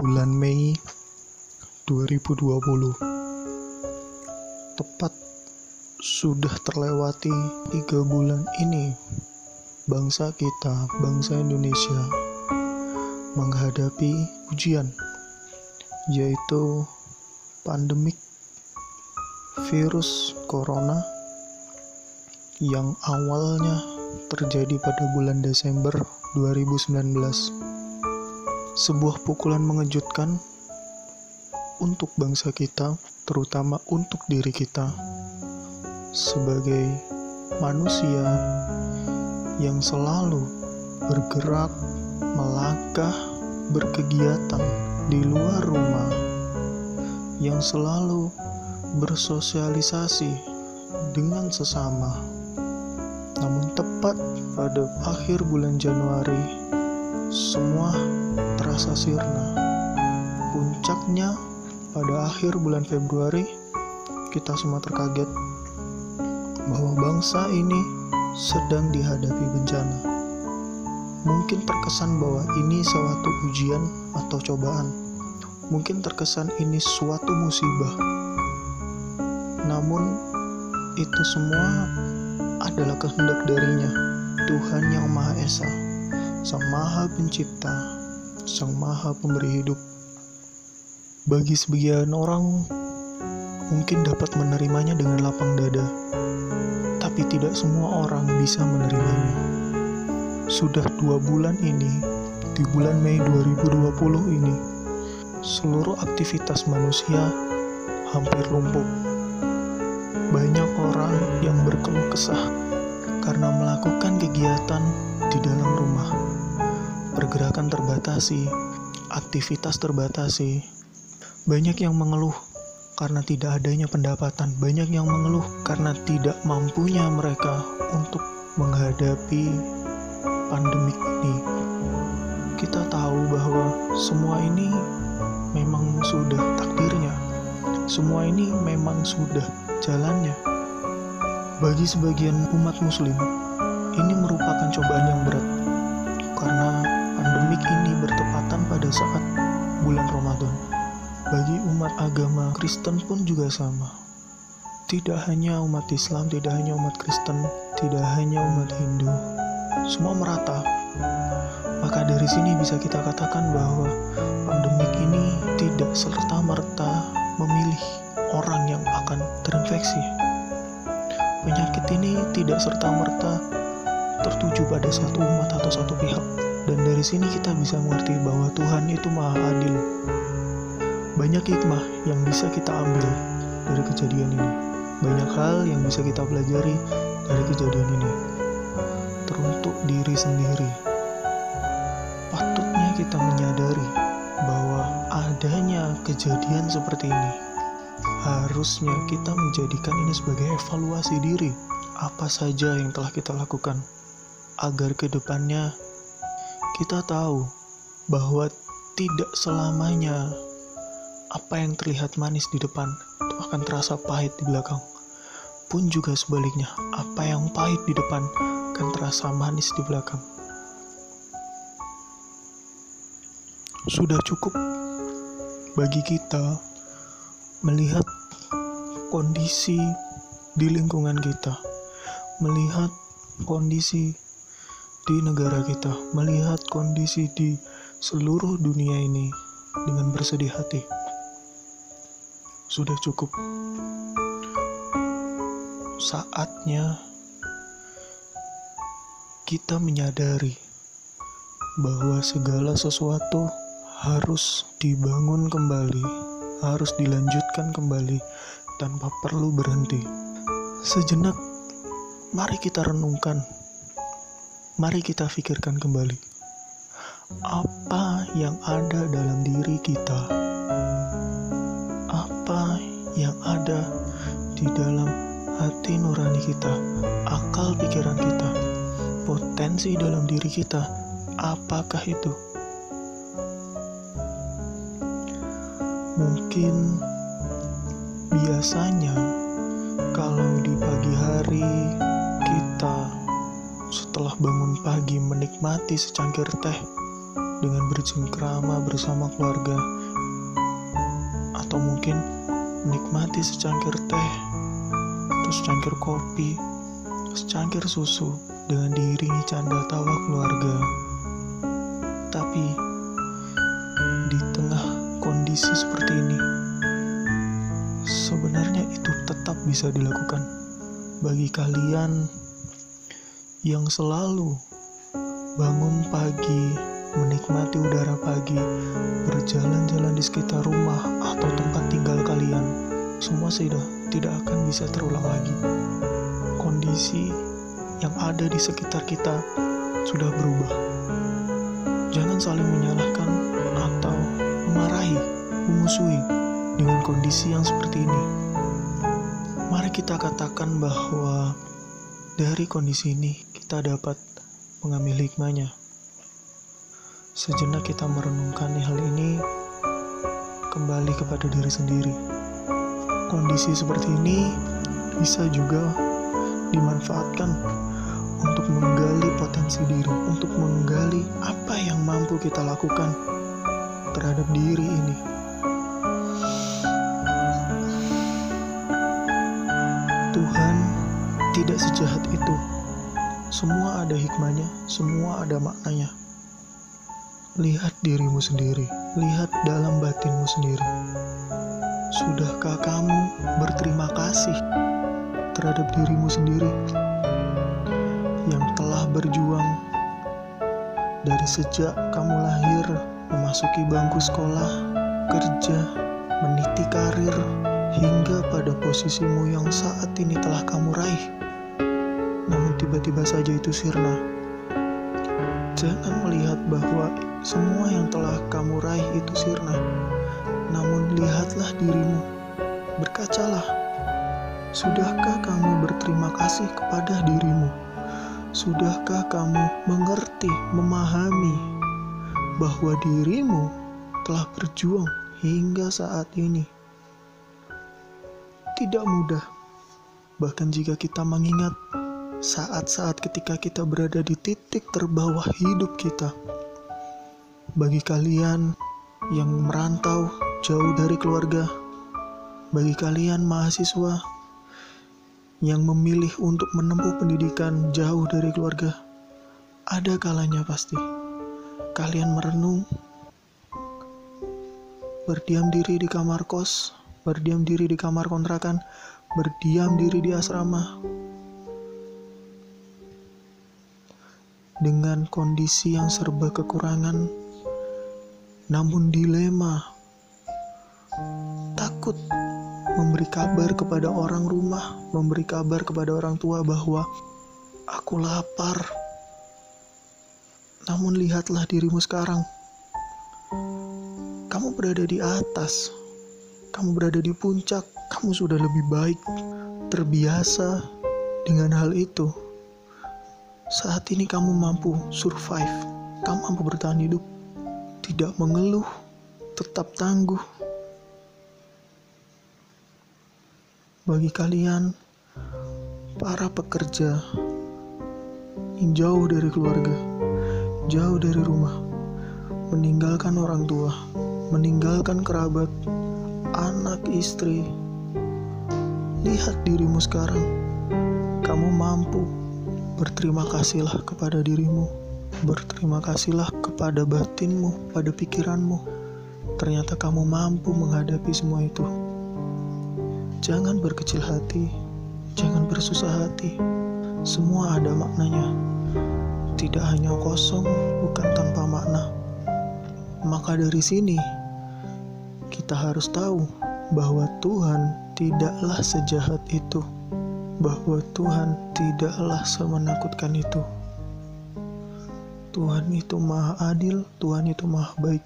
bulan Mei 2020 tepat sudah terlewati tiga bulan ini bangsa kita bangsa Indonesia menghadapi ujian yaitu pandemik virus corona yang awalnya terjadi pada bulan Desember 2019 sebuah pukulan mengejutkan untuk bangsa kita, terutama untuk diri kita, sebagai manusia yang selalu bergerak, melangkah, berkegiatan di luar rumah, yang selalu bersosialisasi dengan sesama. Namun, tepat pada akhir bulan Januari, semua terasa sirna. Puncaknya pada akhir bulan Februari, kita semua terkaget bahwa bangsa ini sedang dihadapi bencana. Mungkin terkesan bahwa ini suatu ujian atau cobaan. Mungkin terkesan ini suatu musibah. Namun itu semua adalah kehendak darinya, Tuhan yang Maha Esa. Sang Maha Pencipta, Sang Maha Pemberi Hidup. Bagi sebagian orang, mungkin dapat menerimanya dengan lapang dada, tapi tidak semua orang bisa menerimanya. Sudah dua bulan ini, di bulan Mei 2020 ini, seluruh aktivitas manusia hampir lumpuh. Banyak orang yang berkeluh kesah karena melakukan kegiatan di dalam rumah pergerakan terbatasi, aktivitas terbatasi. Banyak yang mengeluh karena tidak adanya pendapatan, banyak yang mengeluh karena tidak mampunya mereka untuk menghadapi pandemik ini. Kita tahu bahwa semua ini memang sudah takdirnya, semua ini memang sudah jalannya. Bagi sebagian umat Muslim, ini merupakan cobaan yang berat karena pandemik ini bertepatan pada saat bulan Ramadan. Bagi umat agama Kristen pun juga sama. Tidak hanya umat Islam, tidak hanya umat Kristen, tidak hanya umat Hindu. Semua merata. Maka dari sini bisa kita katakan bahwa pandemik ini tidak serta-merta memilih orang yang akan terinfeksi. Penyakit ini tidak serta-merta tertuju pada satu umat atau satu pihak. Dan dari sini kita bisa mengerti bahwa Tuhan itu maha adil. Banyak hikmah yang bisa kita ambil dari kejadian ini. Banyak hal yang bisa kita pelajari dari kejadian ini. Teruntuk diri sendiri. Patutnya kita menyadari bahwa adanya kejadian seperti ini. Harusnya kita menjadikan ini sebagai evaluasi diri. Apa saja yang telah kita lakukan agar ke depannya kita tahu bahwa tidak selamanya apa yang terlihat manis di depan itu akan terasa pahit di belakang. Pun juga sebaliknya, apa yang pahit di depan akan terasa manis di belakang. Sudah cukup bagi kita melihat kondisi di lingkungan kita, melihat kondisi di negara kita, melihat kondisi di seluruh dunia ini dengan bersedih hati. Sudah cukup. Saatnya kita menyadari bahwa segala sesuatu harus dibangun kembali, harus dilanjutkan kembali tanpa perlu berhenti. Sejenak, mari kita renungkan mari kita pikirkan kembali apa yang ada dalam diri kita, apa yang ada di dalam hati nurani kita, akal pikiran kita, potensi dalam diri kita, apakah itu? Mungkin biasanya kalau di pagi hari bangun pagi menikmati secangkir teh, dengan bercengkrama bersama keluarga, atau mungkin menikmati secangkir teh, atau secangkir kopi, secangkir susu dengan diiringi canda tawa keluarga. Tapi di tengah kondisi seperti ini, sebenarnya itu tetap bisa dilakukan bagi kalian yang selalu bangun pagi, menikmati udara pagi, berjalan-jalan di sekitar rumah atau tempat tinggal kalian, semua sudah tidak akan bisa terulang lagi. Kondisi yang ada di sekitar kita sudah berubah. Jangan saling menyalahkan atau memarahi, memusuhi dengan kondisi yang seperti ini. Mari kita katakan bahwa dari kondisi ini kita dapat mengambil hikmahnya. Sejenak kita merenungkan hal ini kembali kepada diri sendiri. Kondisi seperti ini bisa juga dimanfaatkan untuk menggali potensi diri, untuk menggali apa yang mampu kita lakukan terhadap diri ini. Tuhan tidak sejahat itu. Semua ada hikmahnya, semua ada maknanya. Lihat dirimu sendiri, lihat dalam batinmu sendiri. Sudahkah kamu berterima kasih terhadap dirimu sendiri yang telah berjuang dari sejak kamu lahir, memasuki bangku sekolah, kerja, meniti karir, hingga pada posisimu yang saat ini telah kamu raih? Namun tiba-tiba saja itu sirna. Jangan melihat bahwa semua yang telah kamu raih itu sirna, namun lihatlah dirimu, berkacalah. Sudahkah kamu berterima kasih kepada dirimu? Sudahkah kamu mengerti, memahami bahwa dirimu telah berjuang hingga saat ini? Tidak mudah, bahkan jika kita mengingat saat-saat ketika kita berada di titik terbawah hidup kita. Bagi kalian yang merantau jauh dari keluarga, bagi kalian mahasiswa yang memilih untuk menempuh pendidikan jauh dari keluarga, ada kalanya pasti kalian merenung, berdiam diri di kamar kos, berdiam diri di kamar kontrakan, berdiam diri di asrama, dengan kondisi yang serba kekurangan, namun dilema, takut memberi kabar kepada orang rumah, memberi kabar kepada orang tua bahwa aku lapar. Namun lihatlah dirimu sekarang. Kamu berada di atas. Kamu berada di puncak. Kamu sudah lebih baik, terbiasa dengan hal itu. Saat ini kamu mampu survive, kamu mampu bertahan hidup, tidak mengeluh, tetap tangguh. Bagi kalian, para pekerja yang jauh dari keluarga, jauh dari rumah, meninggalkan orang tua, meninggalkan kerabat, anak, istri, lihat dirimu sekarang. Kamu mampu Berterima kasihlah kepada dirimu, berterima kasihlah kepada batinmu, pada pikiranmu. Ternyata kamu mampu menghadapi semua itu. Jangan berkecil hati, jangan bersusah hati. Semua ada maknanya. Tidak hanya kosong, bukan tanpa makna. Maka dari sini, kita harus tahu bahwa Tuhan tidaklah sejahat itu bahwa Tuhan tidaklah semenakutkan itu. Tuhan itu maha adil, Tuhan itu maha baik.